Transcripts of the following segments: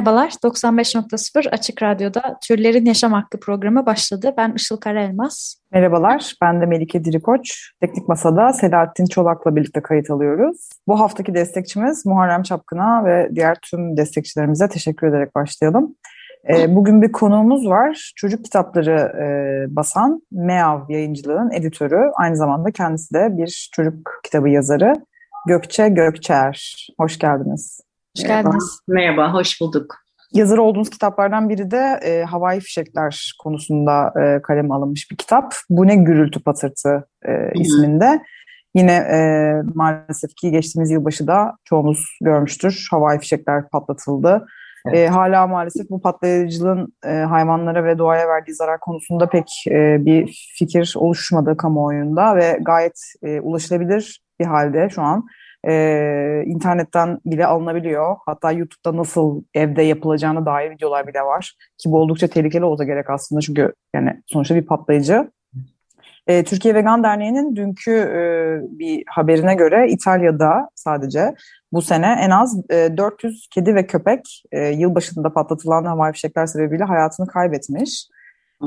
Merhabalar, 95.0 Açık Radyo'da Türlerin Yaşam Hakkı programı başladı. Ben Işıl Karaelmaz. Merhabalar, ben de Melike Dirikoç. Teknik Masa'da Selahattin Çolak'la birlikte kayıt alıyoruz. Bu haftaki destekçimiz Muharrem Çapkın'a ve diğer tüm destekçilerimize teşekkür ederek başlayalım. Ee, bugün bir konuğumuz var. Çocuk kitapları e, basan MEAV yayıncılığın editörü. Aynı zamanda kendisi de bir çocuk kitabı yazarı. Gökçe Gökçer. Hoş geldiniz. Hoş geldiniz. Merhaba, hoş bulduk. Yazar olduğunuz kitaplardan biri de e, havai fişekler konusunda e, kaleme alınmış bir kitap. Bu ne gürültü patırtı e, isminde. Yine e, maalesef ki geçtiğimiz yılbaşı da çoğumuz görmüştür. Havai fişekler patlatıldı. Evet. E, hala maalesef bu patlayıcılığın e, hayvanlara ve doğaya verdiği zarar konusunda pek e, bir fikir oluşmadı kamuoyunda ve gayet e, ulaşılabilir bir halde şu an e, internetten bile alınabiliyor. Hatta YouTube'da nasıl evde yapılacağına dair videolar bile var. Ki bu oldukça tehlikeli olsa gerek aslında çünkü yani sonuçta bir patlayıcı. E, Türkiye Vegan Derneği'nin dünkü e, bir haberine göre İtalya'da sadece bu sene en az e, 400 kedi ve köpek e, yılbaşında patlatılan havai fişekler sebebiyle hayatını kaybetmiş.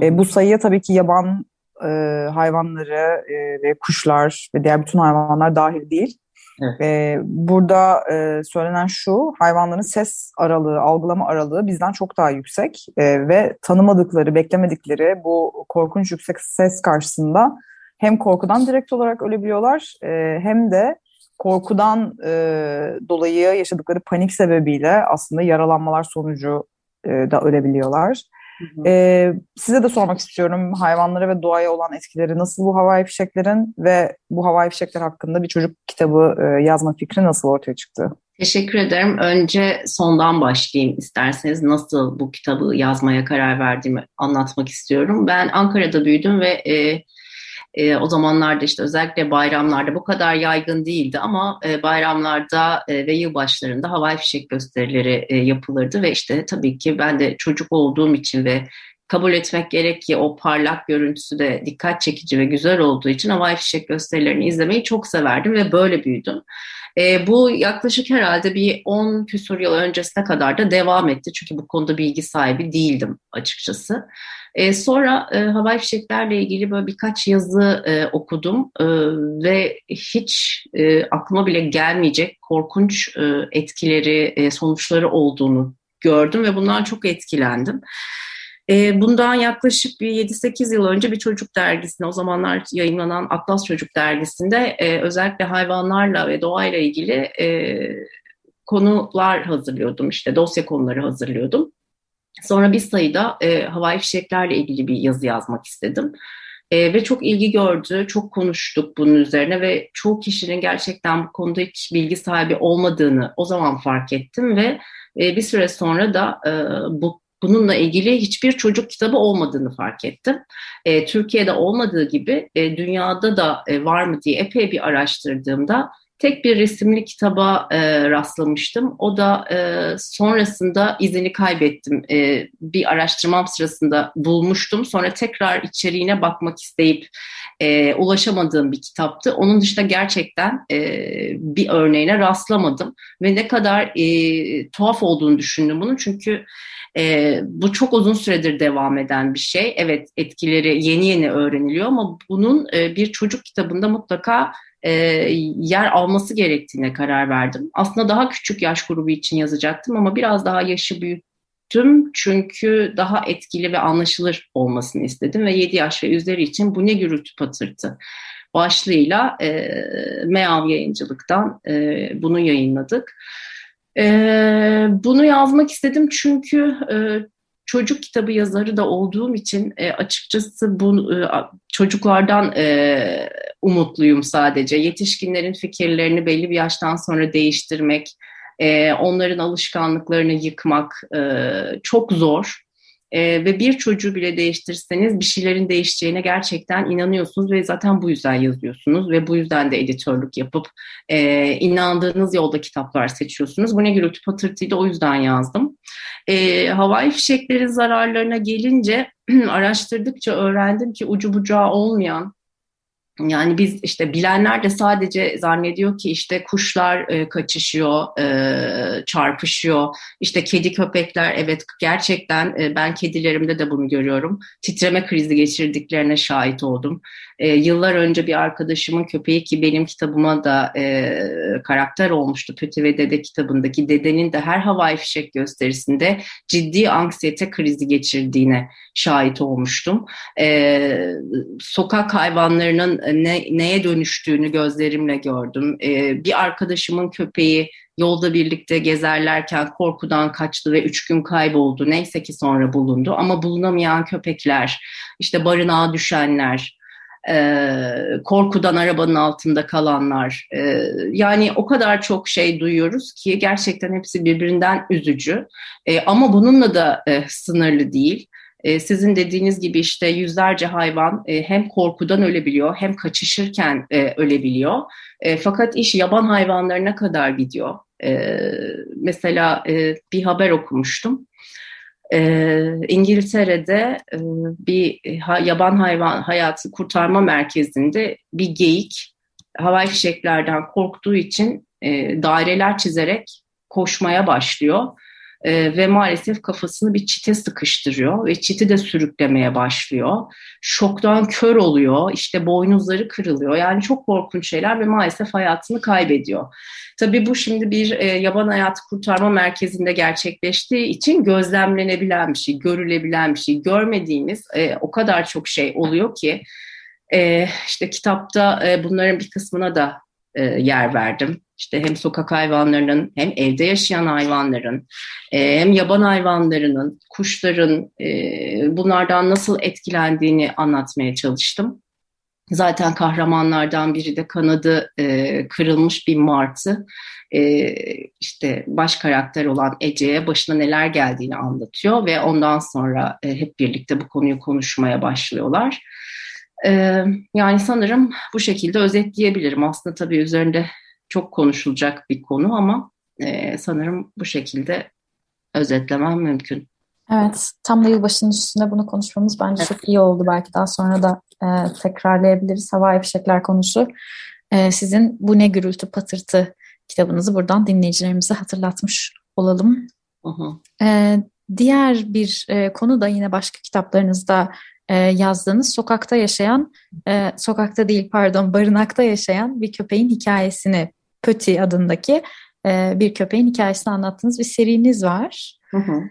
E, bu sayıya tabii ki yaban e, hayvanları e, ve kuşlar ve diğer bütün hayvanlar dahil değil. Evet. Ee, burada e, söylenen şu, hayvanların ses aralığı, algılama aralığı bizden çok daha yüksek e, ve tanımadıkları, beklemedikleri bu korkunç yüksek ses karşısında hem korkudan direkt olarak ölebiliyorlar e, hem de korkudan e, dolayı yaşadıkları panik sebebiyle aslında yaralanmalar sonucu da ölebiliyorlar. Ee, size de sormak istiyorum hayvanlara ve doğaya olan etkileri nasıl bu havai fişeklerin ve bu havai fişekler hakkında bir çocuk kitabı e, yazma fikri nasıl ortaya çıktı? Teşekkür ederim. Önce sondan başlayayım isterseniz. Nasıl bu kitabı yazmaya karar verdiğimi anlatmak istiyorum. Ben Ankara'da büyüdüm ve e, e, o zamanlarda işte özellikle bayramlarda bu kadar yaygın değildi ama e, bayramlarda e, ve yılbaşlarında havai fişek gösterileri e, yapılırdı ve işte tabii ki ben de çocuk olduğum için ve kabul etmek gerek ki o parlak görüntüsü de dikkat çekici ve güzel olduğu için havai fişek gösterilerini izlemeyi çok severdim ve böyle büyüdüm. E, bu yaklaşık herhalde bir 10 küsur yıl öncesine kadar da devam etti. Çünkü bu konuda bilgi sahibi değildim açıkçası. E, sonra e, havai fişeklerle ilgili böyle birkaç yazı e, okudum e, ve hiç e, aklıma bile gelmeyecek korkunç e, etkileri, e, sonuçları olduğunu gördüm ve bundan çok etkilendim. E, bundan yaklaşık bir 7-8 yıl önce bir çocuk dergisinde, o zamanlar yayınlanan Atlas Çocuk dergisinde e, özellikle hayvanlarla ve doğayla ilgili e, konular hazırlıyordum, işte dosya konuları hazırlıyordum. Sonra bir sayıda e, havai fişeklerle ilgili bir yazı yazmak istedim. E, ve çok ilgi gördü, çok konuştuk bunun üzerine ve çoğu kişinin gerçekten bu konuda hiç bilgi sahibi olmadığını o zaman fark ettim ve e, bir süre sonra da e, bu bununla ilgili hiçbir çocuk kitabı olmadığını fark ettim. E, Türkiye'de olmadığı gibi e, dünyada da e, var mı diye epey bir araştırdığımda tek bir resimli kitaba e, rastlamıştım. O da e, sonrasında izini kaybettim. E, bir araştırmam sırasında bulmuştum. Sonra tekrar içeriğine bakmak isteyip e, ulaşamadığım bir kitaptı. Onun dışında gerçekten e, bir örneğine rastlamadım. Ve ne kadar e, tuhaf olduğunu düşündüm bunun. Çünkü e, bu çok uzun süredir devam eden bir şey. Evet etkileri yeni yeni öğreniliyor ama bunun e, bir çocuk kitabında mutlaka e, yer alması gerektiğine karar verdim. Aslında daha küçük yaş grubu için yazacaktım ama biraz daha yaşı büyüttüm çünkü daha etkili ve anlaşılır olmasını istedim ve 7 yaş ve üzeri için bu ne gürültü patırtı başlığıyla e, MEAV yayıncılıktan e, bunu yayınladık. E, bunu yazmak istedim çünkü e, çocuk kitabı yazarı da olduğum için e, açıkçası bu e, çocuklardan e, umutluyum sadece. Yetişkinlerin fikirlerini belli bir yaştan sonra değiştirmek, E, onların alışkanlıklarını yıkmak e, çok zor. E, ve bir çocuğu bile değiştirseniz bir şeylerin değişeceğine gerçekten inanıyorsunuz ve zaten bu yüzden yazıyorsunuz ve bu yüzden de editörlük yapıp e, inandığınız yolda kitaplar seçiyorsunuz. Bu ne gürültü patırtıydı o yüzden yazdım. E, havai fişeklerin zararlarına gelince araştırdıkça öğrendim ki ucu bucağı olmayan yani biz işte bilenler de sadece zannediyor ki işte kuşlar e, kaçışıyor, e, çarpışıyor. İşte kedi köpekler evet gerçekten e, ben kedilerimde de bunu görüyorum. Titreme krizi geçirdiklerine şahit oldum. E, yıllar önce bir arkadaşımın köpeği ki benim kitabıma da e, karakter olmuştu. Pötü ve Dede kitabındaki dedenin de her havai fişek gösterisinde ciddi anksiyete krizi geçirdiğine şahit olmuştum. E, sokak hayvanlarının ne, neye dönüştüğünü gözlerimle gördüm. E, bir arkadaşımın köpeği yolda birlikte gezerlerken korkudan kaçtı ve üç gün kayboldu. Neyse ki sonra bulundu ama bulunamayan köpekler, işte barınağa düşenler, e, korkudan arabanın altında kalanlar. E, yani o kadar çok şey duyuyoruz ki gerçekten hepsi birbirinden üzücü. E, ama bununla da e, sınırlı değil. E, sizin dediğiniz gibi işte yüzlerce hayvan e, hem korkudan ölebiliyor hem kaçışırken e, ölebiliyor. E, fakat iş yaban hayvanlarına kadar gidiyor. E, mesela e, bir haber okumuştum. E, İngiltere'de e, bir ha, yaban hayvan hayatı kurtarma merkezinde bir geyik havai fişeklerden korktuğu için e, daireler çizerek koşmaya başlıyor e, ve maalesef kafasını bir çite sıkıştırıyor ve çiti de sürüklemeye başlıyor. Şoktan kör oluyor, işte boynuzları kırılıyor. Yani çok korkunç şeyler ve maalesef hayatını kaybediyor. Tabii bu şimdi bir e, yaban hayatı kurtarma merkezinde gerçekleştiği için gözlemlenebilen bir şey, görülebilen bir şey. Görmediğimiz e, o kadar çok şey oluyor ki e, işte kitapta e, bunların bir kısmına da e, yer verdim. İşte hem sokak hayvanlarının hem evde yaşayan hayvanların e, hem yaban hayvanlarının, kuşların e, bunlardan nasıl etkilendiğini anlatmaya çalıştım. Zaten kahramanlardan biri de kanadı e, kırılmış bir martı. E, işte baş karakter olan Ece'ye başına neler geldiğini anlatıyor ve ondan sonra e, hep birlikte bu konuyu konuşmaya başlıyorlar. E, yani sanırım bu şekilde özetleyebilirim. Aslında tabii üzerinde çok konuşulacak bir konu ama e, sanırım bu şekilde özetlemem mümkün. Evet, tam da yılbaşının üstünde bunu konuşmamız bence evet. çok iyi oldu. Belki daha sonra da e, tekrarlayabiliriz. Havai fişekler konusu. E, sizin Bu Ne Gürültü Patırtı kitabınızı buradan dinleyicilerimize hatırlatmış olalım. Hı hı. E, diğer bir e, konu da yine başka kitaplarınızda e, yazdığınız sokakta yaşayan, e, sokakta değil pardon barınakta yaşayan bir köpeğin hikayesini Pöti adındaki e, bir köpeğin hikayesini anlattığınız bir seriniz var. Hı hı.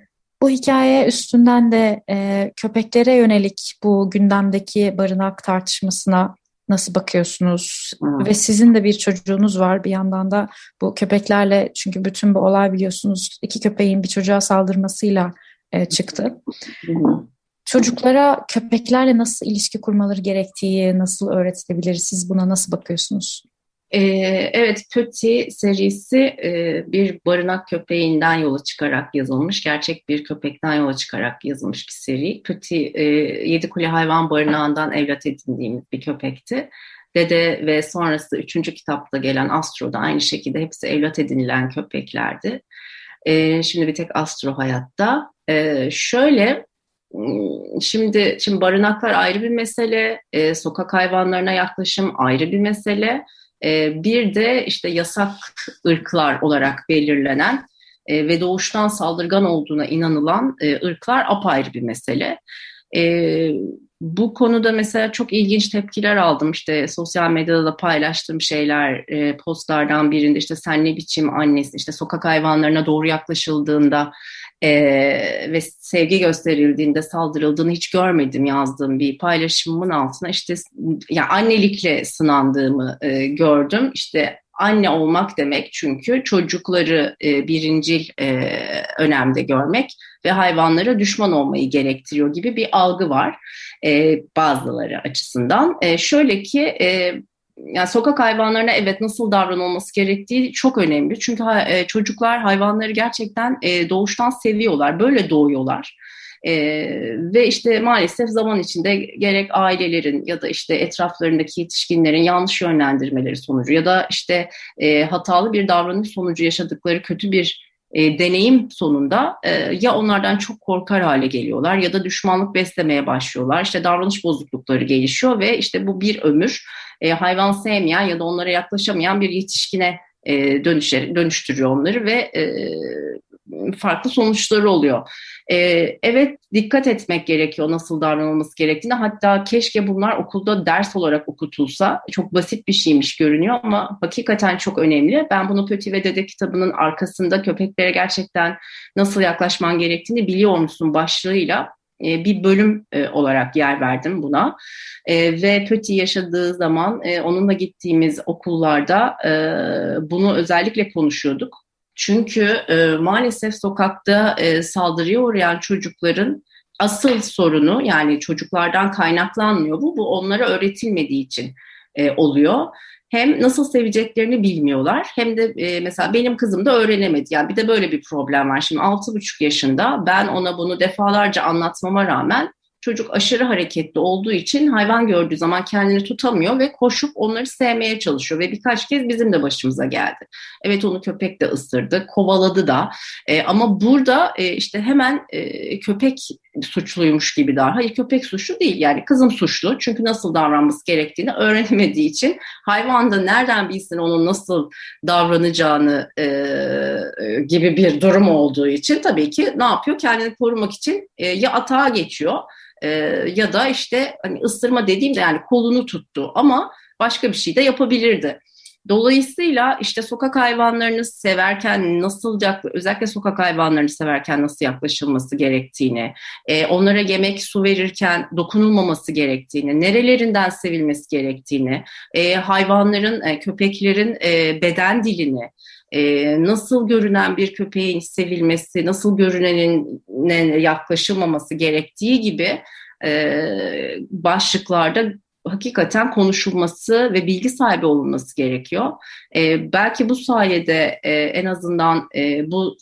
Bu hikaye üstünden de e, köpeklere yönelik bu gündemdeki barınak tartışmasına nasıl bakıyorsunuz? Hmm. Ve sizin de bir çocuğunuz var bir yandan da bu köpeklerle çünkü bütün bu olay biliyorsunuz iki köpeğin bir çocuğa saldırmasıyla e, çıktı. Hmm. Çocuklara köpeklerle nasıl ilişki kurmaları gerektiği nasıl öğretilebilir? Siz buna nasıl bakıyorsunuz? Ee, evet, Pöti serisi e, bir barınak köpeğinden yola çıkarak yazılmış, gerçek bir köpekten yola çıkarak yazılmış bir seri. Pöti, e, Yedikule Hayvan Barınağı'ndan evlat edindiğimiz bir köpekti. Dede ve sonrası üçüncü kitapta gelen Astro da aynı şekilde hepsi evlat edinilen köpeklerdi. E, şimdi bir tek Astro hayatta. E, şöyle, şimdi şimdi barınaklar ayrı bir mesele, e, sokak hayvanlarına yaklaşım ayrı bir mesele. Ee, bir de işte yasak ırklar olarak belirlenen e, ve doğuştan saldırgan olduğuna inanılan e, ırklar apayrı bir mesele. E, bu konuda mesela çok ilginç tepkiler aldım. İşte sosyal medyada da paylaştığım şeyler, postlardan birinde işte sen ne biçim annesin, işte sokak hayvanlarına doğru yaklaşıldığında e, ve sevgi gösterildiğinde saldırıldığını hiç görmedim yazdığım bir paylaşımımın altına işte ya annelikle sınandığımı e, gördüm. İşte anne olmak demek çünkü çocukları e, birincil e, önemde görmek ve hayvanlara düşman olmayı gerektiriyor gibi bir algı var e, bazıları açısından. E, şöyle ki e, yani sokak hayvanlarına evet nasıl davranılması gerektiği çok önemli. Çünkü e, çocuklar hayvanları gerçekten e, doğuştan seviyorlar. Böyle doğuyorlar. E, ve işte maalesef zaman içinde gerek ailelerin ya da işte etraflarındaki yetişkinlerin yanlış yönlendirmeleri sonucu ya da işte e, hatalı bir davranış sonucu yaşadıkları kötü bir e, deneyim sonunda e, ya onlardan çok korkar hale geliyorlar ya da düşmanlık beslemeye başlıyorlar. İşte davranış bozuklukları gelişiyor ve işte bu bir ömür e, hayvan sevmeyen ya da onlara yaklaşamayan bir yetişkine e, dönüşer, dönüştürüyor onları ve e, farklı sonuçları oluyor. E, evet dikkat etmek gerekiyor nasıl davranılması gerektiğine. Hatta keşke bunlar okulda ders olarak okutulsa. Çok basit bir şeymiş görünüyor ama hakikaten çok önemli. Ben bunu Pöti ve Dede kitabının arkasında köpeklere gerçekten nasıl yaklaşman gerektiğini biliyor musun başlığıyla e, bir bölüm e, olarak yer verdim buna. E, ve Pöti yaşadığı zaman onunla gittiğimiz okullarda bunu özellikle konuşuyorduk. Çünkü e, maalesef sokakta e, saldırıya uğrayan çocukların asıl sorunu yani çocuklardan kaynaklanmıyor bu. Bu onlara öğretilmediği için e, oluyor. Hem nasıl seveceklerini bilmiyorlar hem de e, mesela benim kızım da öğrenemedi. Yani bir de böyle bir problem var. Şimdi 6,5 yaşında ben ona bunu defalarca anlatmama rağmen Çocuk aşırı hareketli olduğu için hayvan gördüğü zaman kendini tutamıyor ve koşup onları sevmeye çalışıyor ve birkaç kez bizim de başımıza geldi. Evet onu köpek de ısırdı, kovaladı da e, ama burada e, işte hemen e, köpek suçluymuş gibi daha. Hayır köpek suçlu değil yani kızım suçlu çünkü nasıl davranması gerektiğini öğrenemediği için hayvan da nereden bilsin onun nasıl davranacağını e, e, gibi bir durum olduğu için tabii ki ne yapıyor? Kendini korumak için e, ya atağa geçiyor e, ya da işte hani ısırma dediğimde yani kolunu tuttu ama başka bir şey de yapabilirdi. Dolayısıyla işte sokak hayvanlarını severken nasıl özellikle sokak hayvanlarını severken nasıl yaklaşılması gerektiğini, e, onlara yemek su verirken dokunulmaması gerektiğini, nerelerinden sevilmesi gerektiğini, e, hayvanların, e, köpeklerin beden dilini, nasıl görünen bir köpeğin sevilmesi, nasıl görünenin yaklaşılmaması gerektiği gibi başlıklarda hakikaten konuşulması ve bilgi sahibi olunması gerekiyor. E, belki bu sayede e, en azından e, bu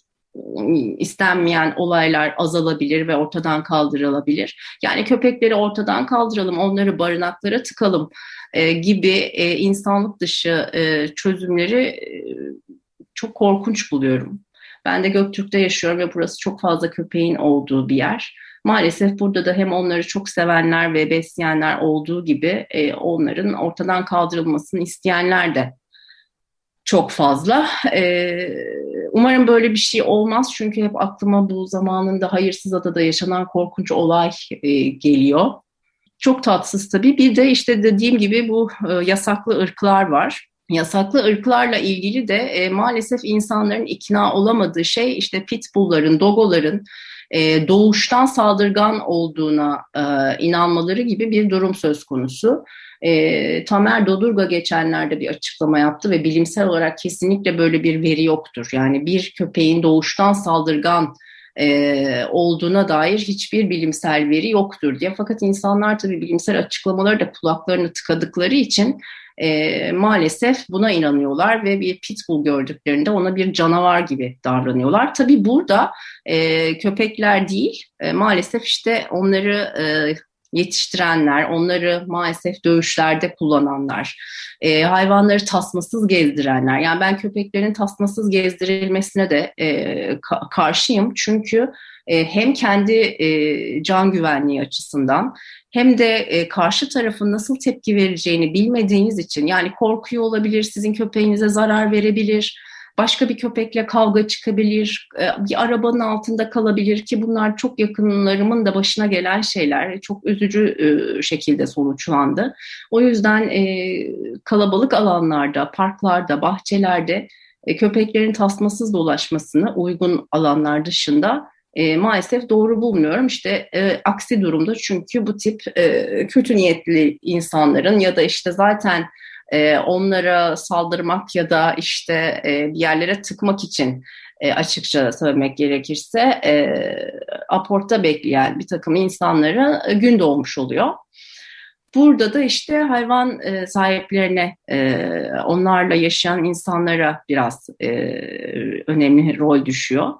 istenmeyen olaylar azalabilir ve ortadan kaldırılabilir. Yani köpekleri ortadan kaldıralım, onları barınaklara tıkalım e, gibi e, insanlık dışı e, çözümleri e, çok korkunç buluyorum. Ben de Göktürk'te yaşıyorum ve burası çok fazla köpeğin olduğu bir yer. Maalesef burada da hem onları çok sevenler ve besleyenler olduğu gibi e, onların ortadan kaldırılmasını isteyenler de çok fazla. E, umarım böyle bir şey olmaz çünkü hep aklıma bu zamanında Hayırsız Adada yaşanan korkunç olay e, geliyor. Çok tatsız tabii. Bir de işte dediğim gibi bu e, yasaklı ırklar var. Yasaklı ırklarla ilgili de e, maalesef insanların ikna olamadığı şey işte pitbullların, dogoların e, doğuştan saldırgan olduğuna e, inanmaları gibi bir durum söz konusu. E, Tamer Dodurga geçenlerde bir açıklama yaptı ve bilimsel olarak kesinlikle böyle bir veri yoktur. Yani bir köpeğin doğuştan saldırgan e, olduğuna dair hiçbir bilimsel veri yoktur diye. Fakat insanlar tabii bilimsel açıklamaları da kulaklarını tıkadıkları için e, maalesef buna inanıyorlar ve bir pitbull gördüklerinde ona bir canavar gibi davranıyorlar. Tabii burada e, köpekler değil, e, maalesef işte onları e, yetiştirenler, onları maalesef dövüşlerde kullananlar, e, hayvanları tasmasız gezdirenler. Yani ben köpeklerin tasmasız gezdirilmesine de e, ka- karşıyım. Çünkü e, hem kendi e, can güvenliği açısından hem de e, karşı tarafın nasıl tepki vereceğini bilmediğiniz için yani korkuyor olabilir, sizin köpeğinize zarar verebilir, başka bir köpekle kavga çıkabilir, e, bir arabanın altında kalabilir ki bunlar çok yakınlarımın da başına gelen şeyler. Çok üzücü e, şekilde sonuçlandı. O yüzden e, kalabalık alanlarda, parklarda, bahçelerde köpeklerin tasmasız dolaşmasını uygun alanlar dışında maalesef doğru bulmuyorum. İşte aksi durumda çünkü bu tip kötü niyetli insanların ya da işte zaten e, onlara saldırmak ya da işte e, bir yerlere tıkmak için e, açıkça söylemek gerekirse e, aportta bekleyen bir takım insanlara e, gün doğmuş oluyor. Burada da işte hayvan e, sahiplerine, e, onlarla yaşayan insanlara biraz e, önemli rol düşüyor.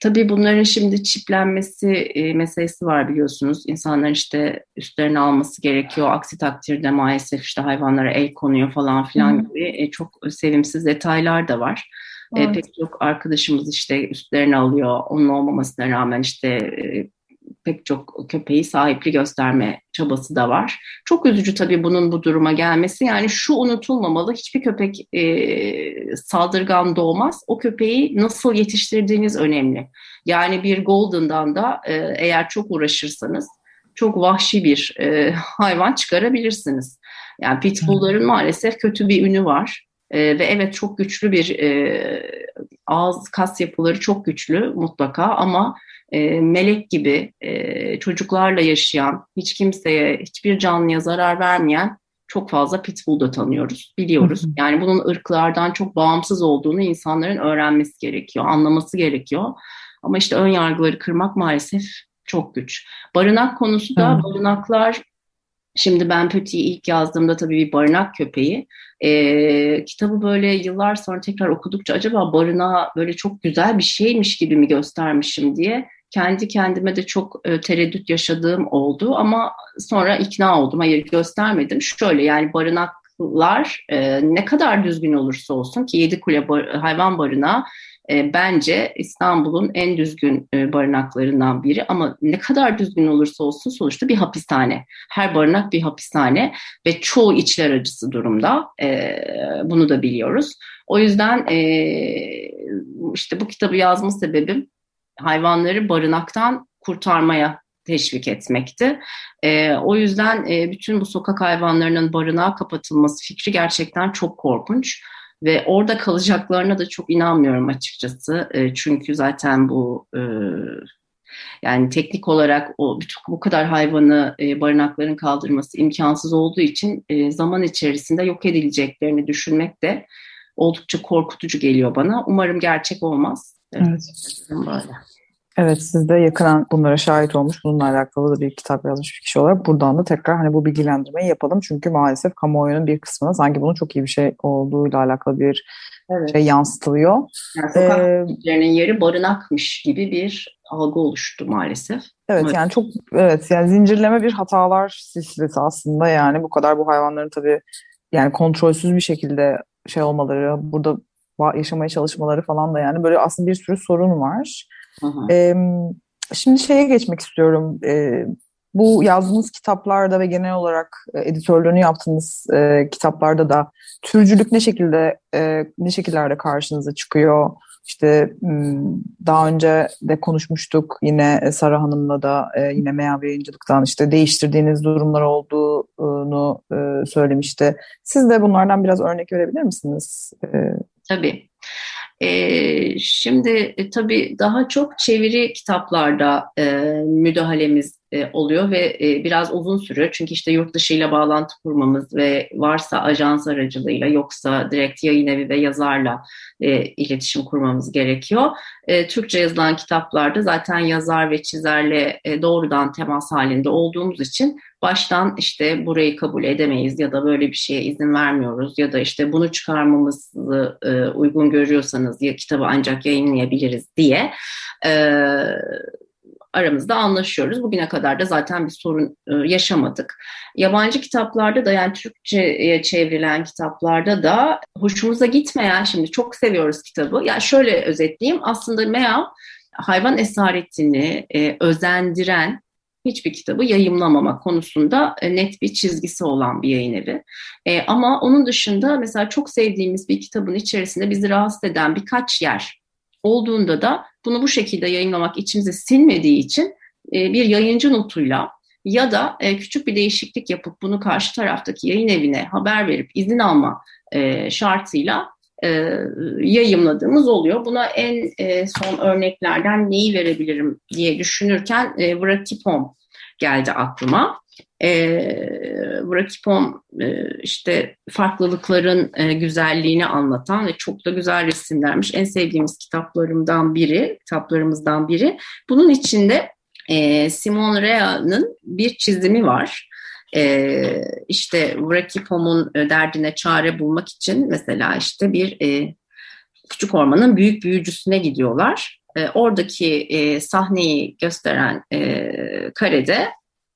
Tabii bunların şimdi çiplenmesi e, meselesi var biliyorsunuz. İnsanların işte üstlerini alması gerekiyor. Aksi takdirde maalesef işte hayvanlara el konuyor falan filan gibi e, çok sevimsiz detaylar da var. E, evet. E, pek çok arkadaşımız işte üstlerini alıyor. Onun olmamasına rağmen işte e, pek çok köpeği sahipli gösterme çabası da var. Çok üzücü tabii bunun bu duruma gelmesi. Yani şu unutulmamalı, hiçbir köpek e, saldırgan doğmaz. O köpeği nasıl yetiştirdiğiniz önemli. Yani bir Golden'dan da e, eğer çok uğraşırsanız çok vahşi bir e, hayvan çıkarabilirsiniz. Yani pitbullların maalesef kötü bir ünü var. E, ve evet çok güçlü bir e, ağız kas yapıları çok güçlü mutlaka ama e, melek gibi e, çocuklarla yaşayan, hiç kimseye, hiçbir canlıya zarar vermeyen çok fazla pitbull da tanıyoruz, biliyoruz. Yani bunun ırklardan çok bağımsız olduğunu insanların öğrenmesi gerekiyor, anlaması gerekiyor. Ama işte ön yargıları kırmak maalesef çok güç. Barınak konusu da barınaklar Şimdi ben Pöti'yi ilk yazdığımda tabii bir barınak köpeği. E, kitabı böyle yıllar sonra tekrar okudukça acaba barınağı böyle çok güzel bir şeymiş gibi mi göstermişim diye kendi kendime de çok e, tereddüt yaşadığım oldu ama sonra ikna oldum. Hayır göstermedim. Şöyle yani barınaklar e, ne kadar düzgün olursa olsun ki Yedikule bar hayvan barınağı e, bence İstanbul'un en düzgün barınaklarından biri ama ne kadar düzgün olursa olsun sonuçta bir hapishane. Her barınak bir hapishane ve çoğu içler acısı durumda. Bunu da biliyoruz. O yüzden işte bu kitabı yazma sebebim hayvanları barınaktan kurtarmaya teşvik etmekti. E, o yüzden e, bütün bu sokak hayvanlarının barınağa kapatılması fikri gerçekten çok korkunç. Ve orada kalacaklarına da çok inanmıyorum açıkçası. E, çünkü zaten bu e, yani teknik olarak o bütün bu kadar hayvanı e, barınakların kaldırması imkansız olduğu için e, zaman içerisinde yok edileceklerini düşünmek de oldukça korkutucu geliyor bana. Umarım gerçek olmaz. Evet. Böyle. Evet siz de yakından bunlara şahit olmuş, bununla alakalı da bir kitap yazmış bir kişi olarak buradan da tekrar hani bu bilgilendirmeyi yapalım. Çünkü maalesef kamuoyunun bir kısmına sanki bunun çok iyi bir şey olduğuyla alakalı bir evet. şey yansıtılıyor. Yani sokak ee, yeri barınakmış gibi bir algı oluştu maalesef. Evet, evet yani çok evet yani zincirleme bir hatalar silsilesi aslında yani bu kadar bu hayvanların tabii yani kontrolsüz bir şekilde şey olmaları, burada yaşamaya çalışmaları falan da yani böyle aslında bir sürü sorun var. E, şimdi şeye geçmek istiyorum. E, bu yazdığınız kitaplarda ve genel olarak e, editörlüğünü yaptığınız e, kitaplarda da türcülük ne şekilde e, ne şekillerde karşınıza çıkıyor? İşte daha önce de konuşmuştuk yine Sara Hanım'la da e, yine Meyav Yayıncılık'tan işte değiştirdiğiniz durumlar olduğunu e, söylemişti. Siz de bunlardan biraz örnek verebilir misiniz? Tabii. E, şimdi e, tabii daha çok çeviri kitaplarda e, müdahalemiz e, oluyor ve e, biraz uzun sürüyor. Çünkü işte yurt dışıyla bağlantı kurmamız ve varsa ajans aracılığıyla yoksa direkt yayın evi ve yazarla e, iletişim kurmamız gerekiyor. E, Türkçe yazılan kitaplarda zaten yazar ve çizerle e, doğrudan temas halinde olduğumuz için baştan işte burayı kabul edemeyiz ya da böyle bir şeye izin vermiyoruz ya da işte bunu çıkarmamızı e, uygun görüyorsanız ya kitabı ancak yayınlayabiliriz diye e, aramızda anlaşıyoruz. Bugüne kadar da zaten bir sorun e, yaşamadık. Yabancı kitaplarda da yani Türkçe'ye çevrilen kitaplarda da hoşumuza gitmeyen şimdi çok seviyoruz kitabı. Yani şöyle özetleyeyim aslında Mea hayvan esaretini e, özendiren hiçbir kitabı yayımlamama konusunda e, net bir çizgisi olan bir yayın evi. E, ama onun dışında mesela çok sevdiğimiz bir kitabın içerisinde bizi rahatsız eden birkaç yer olduğunda da bunu bu şekilde yayınlamak içimize sinmediği için e, bir yayıncı notuyla ya da e, küçük bir değişiklik yapıp bunu karşı taraftaki yayın evine haber verip izin alma e, şartıyla e, yayımladığımız oluyor. Buna en e, son örneklerden neyi verebilirim diye düşünürken e, Vratipom geldi aklıma. E, Vratipom e, işte farklılıkların e, güzelliğini anlatan ve çok da güzel resimlermiş. En sevdiğimiz kitaplarımdan biri, kitaplarımızdan biri. Bunun içinde e, Simon Rea'nın bir çizimi var. E, işte Vrakipom'un derdine çare bulmak için mesela işte bir e, küçük ormanın büyük büyücüsüne gidiyorlar. E, oradaki e, sahneyi gösteren e, karede e,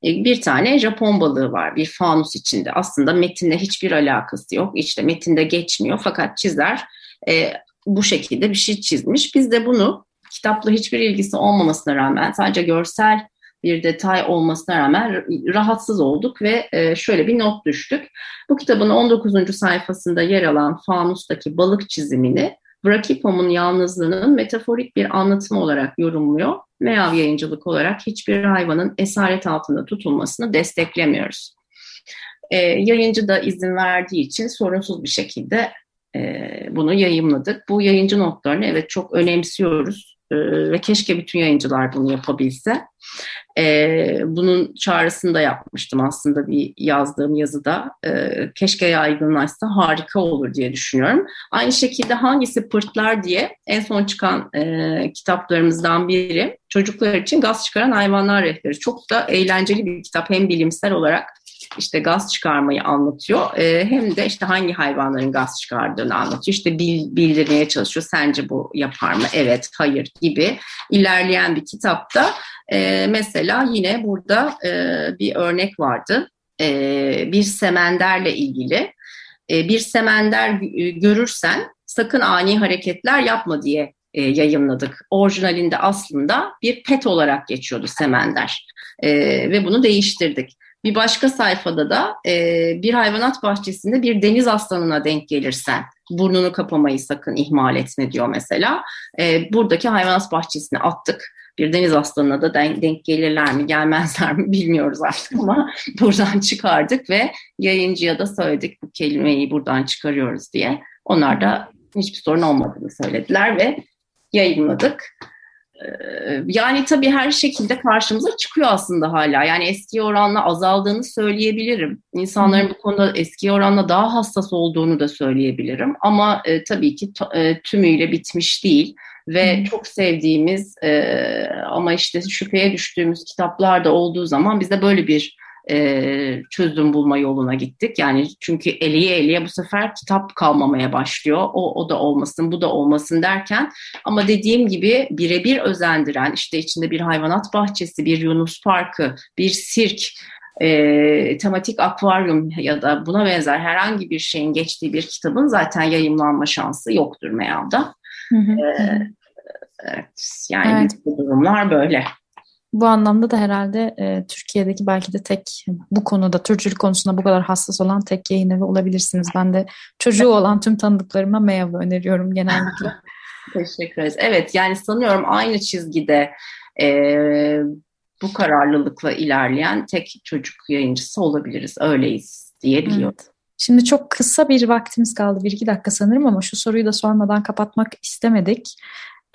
bir tane Japon balığı var bir fanus içinde. Aslında metinle hiçbir alakası yok. İşte metinde geçmiyor fakat çizer e, bu şekilde bir şey çizmiş. Biz de bunu kitapla hiçbir ilgisi olmamasına rağmen sadece görsel bir detay olmasına rağmen rahatsız olduk ve e, şöyle bir not düştük. Bu kitabın 19. sayfasında yer alan fanustaki balık çizimini Vrakipom'un yalnızlığının metaforik bir anlatım olarak yorumluyor. Meyav yayıncılık olarak hiçbir hayvanın esaret altında tutulmasını desteklemiyoruz. E, yayıncı da izin verdiği için sorunsuz bir şekilde e, bunu yayımladık. Bu yayıncı notlarını evet çok önemsiyoruz ve keşke bütün yayıncılar bunu yapabilse. E, bunun çağrısını da yapmıştım aslında bir yazdığım yazıda. E, keşke yaygınlaşsa harika olur diye düşünüyorum. Aynı şekilde hangisi pırtlar diye en son çıkan e, kitaplarımızdan biri çocuklar için gaz çıkaran hayvanlar rehberi. Çok da eğlenceli bir kitap hem bilimsel olarak işte gaz çıkarmayı anlatıyor. E, hem de işte hangi hayvanların gaz çıkardığını anlatıyor. İşte bil, bildirmeye çalışıyor. Sence bu yapar mı? Evet, hayır gibi ilerleyen bir kitapta e, mesela yine burada e, bir örnek vardı. E, bir semenderle ilgili. E, bir semender görürsen sakın ani hareketler yapma diye e, yayınladık. Orijinalinde aslında bir pet olarak geçiyordu semender e, ve bunu değiştirdik. Bir başka sayfada da e, bir hayvanat bahçesinde bir deniz aslanına denk gelirsen burnunu kapamayı sakın ihmal etme diyor mesela. E, buradaki hayvanat bahçesine attık. Bir deniz aslanına da denk, denk gelirler mi gelmezler mi bilmiyoruz artık ama buradan çıkardık ve yayıncıya da söyledik bu kelimeyi buradan çıkarıyoruz diye. Onlar da hiçbir sorun olmadığını söylediler ve yayınladık. Ee, yani tabii her şekilde karşımıza çıkıyor aslında hala. Yani eski oranla azaldığını söyleyebilirim. İnsanların bu konuda eski oranla daha hassas olduğunu da söyleyebilirim. Ama e, tabii ki e, tümüyle bitmiş değil. Ve hmm. çok sevdiğimiz e, ama işte şüpheye düştüğümüz kitaplar da olduğu zaman bizde böyle bir e, çözüm bulma yoluna gittik. Yani çünkü eliye eliye bu sefer kitap kalmamaya başlıyor. O, o da olmasın, bu da olmasın derken ama dediğim gibi birebir özendiren işte içinde bir hayvanat bahçesi, bir Yunus Parkı, bir sirk, e, tematik akvaryum ya da buna benzer herhangi bir şeyin geçtiği bir kitabın zaten yayımlanma şansı yoktur Meyav'da. Hı hı. Ee, evet, yani evet. durumlar böyle. Bu anlamda da herhalde e, Türkiye'deki belki de tek bu konuda türcülük konusunda bu kadar hassas olan tek yayın evi olabilirsiniz. Ben de çocuğu olan tüm tanıdıklarıma Meyav'ı öneriyorum genellikle. Teşekkür ederiz. Evet yani sanıyorum aynı çizgide e, bu kararlılıkla ilerleyen tek çocuk yayıncısı olabiliriz. Öyleyiz diyebiliyorum. Evet. Şimdi çok kısa bir vaktimiz kaldı. Bir iki dakika sanırım ama şu soruyu da sormadan kapatmak istemedik.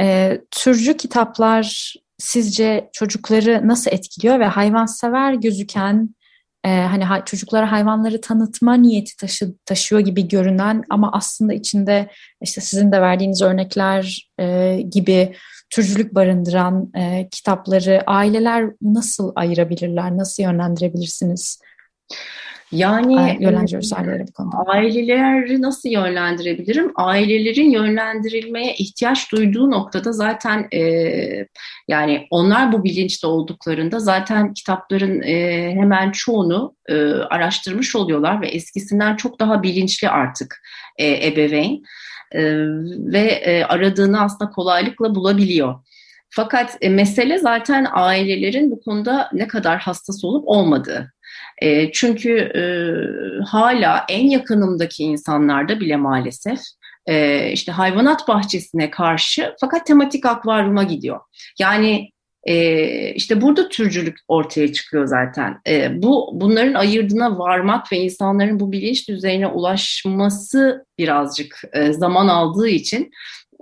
E, türcü kitaplar sizce çocukları nasıl etkiliyor ve hayvansever gözüken e, hani ha, çocuklara hayvanları tanıtma niyeti taşı, taşıyor gibi görünen ama aslında içinde işte sizin de verdiğiniz örnekler e, gibi türcülük barındıran e, kitapları aileler nasıl ayırabilirler, nasıl yönlendirebilirsiniz? Yani yönlendiriyoruz bu konuda. Aileleri nasıl yönlendirebilirim? Ailelerin yönlendirilmeye ihtiyaç duyduğu noktada zaten e, yani onlar bu bilinçte olduklarında zaten kitapların e, hemen çoğunu e, araştırmış oluyorlar ve eskisinden çok daha bilinçli artık e, ebeveyn e, ve e, aradığını aslında kolaylıkla bulabiliyor. Fakat e, mesele zaten ailelerin bu konuda ne kadar hassas olup olmadığı. E, çünkü e, hala en yakınımdaki insanlarda bile maalesef e, işte hayvanat bahçesine karşı fakat tematik akvaryuma gidiyor. Yani e, işte burada türcülük ortaya çıkıyor zaten. E, bu bunların ayırdına varmak ve insanların bu bilinç düzeyine ulaşması birazcık e, zaman aldığı için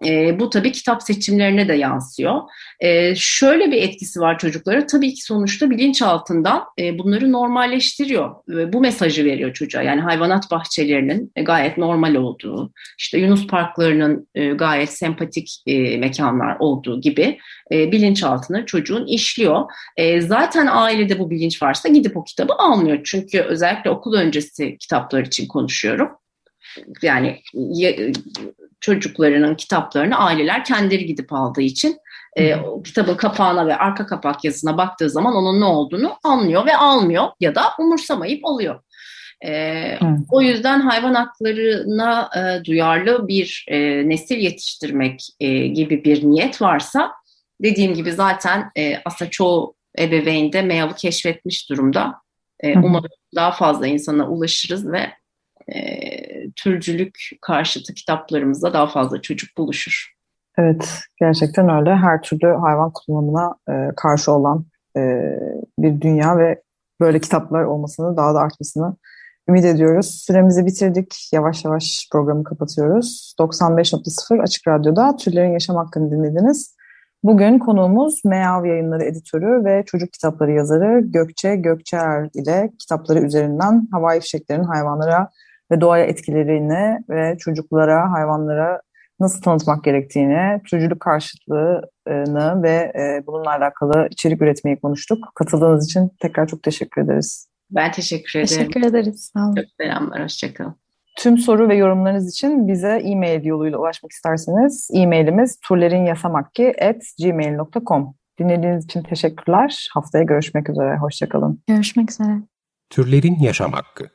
E, bu tabii kitap seçimlerine de yansıyor. E, şöyle bir etkisi var çocuklara. Tabii ki sonuçta bilinçaltından e, bunları normalleştiriyor. E, bu mesajı veriyor çocuğa. Yani hayvanat bahçelerinin e, gayet normal olduğu, işte Yunus parklarının e, gayet sempatik e, mekanlar olduğu gibi e, bilinçaltına çocuğun işliyor. E, zaten ailede bu bilinç varsa gidip o kitabı almıyor. Çünkü özellikle okul öncesi kitaplar için konuşuyorum. Yani çocuklarının kitaplarını aileler kendileri gidip aldığı için e, o kitabın kapağına ve arka kapak yazısına baktığı zaman onun ne olduğunu anlıyor ve almıyor ya da umursamayıp alıyor. E, O yüzden hayvan haklarına e, duyarlı bir e, nesil yetiştirmek e, gibi bir niyet varsa dediğim gibi zaten e, aslında çoğu ebeveyn de MEAV'ı keşfetmiş durumda. E, umarım daha fazla insana ulaşırız ve e, türcülük karşıtı kitaplarımızda daha fazla çocuk buluşur. Evet, gerçekten öyle. Her türlü hayvan kullanımına e, karşı olan e, bir dünya ve böyle kitaplar olmasını daha da artmasını ümit ediyoruz. Süremizi bitirdik. Yavaş yavaş programı kapatıyoruz. 95.0 Açık Radyo'da Türlerin Yaşam Hakkını dinlediniz. Bugün konuğumuz Meav Yayınları editörü ve çocuk kitapları yazarı Gökçe Gökçeer ile kitapları üzerinden havai fişeklerin hayvanlara ve doğaya etkilerini ve çocuklara, hayvanlara nasıl tanıtmak gerektiğini, türcülük karşıtlığını ve e, bununla alakalı içerik üretmeyi konuştuk. Katıldığınız için tekrar çok teşekkür ederiz. Ben teşekkür ederim. Teşekkür ederiz. Sağ olun. Çok selamlar, hoşçakalın. Tüm soru ve yorumlarınız için bize e-mail yoluyla ulaşmak isterseniz e-mailimiz turlerinyasamakki.gmail.com Dinlediğiniz için teşekkürler. Haftaya görüşmek üzere. Hoşçakalın. Görüşmek üzere. Türlerin Yaşam Hakkı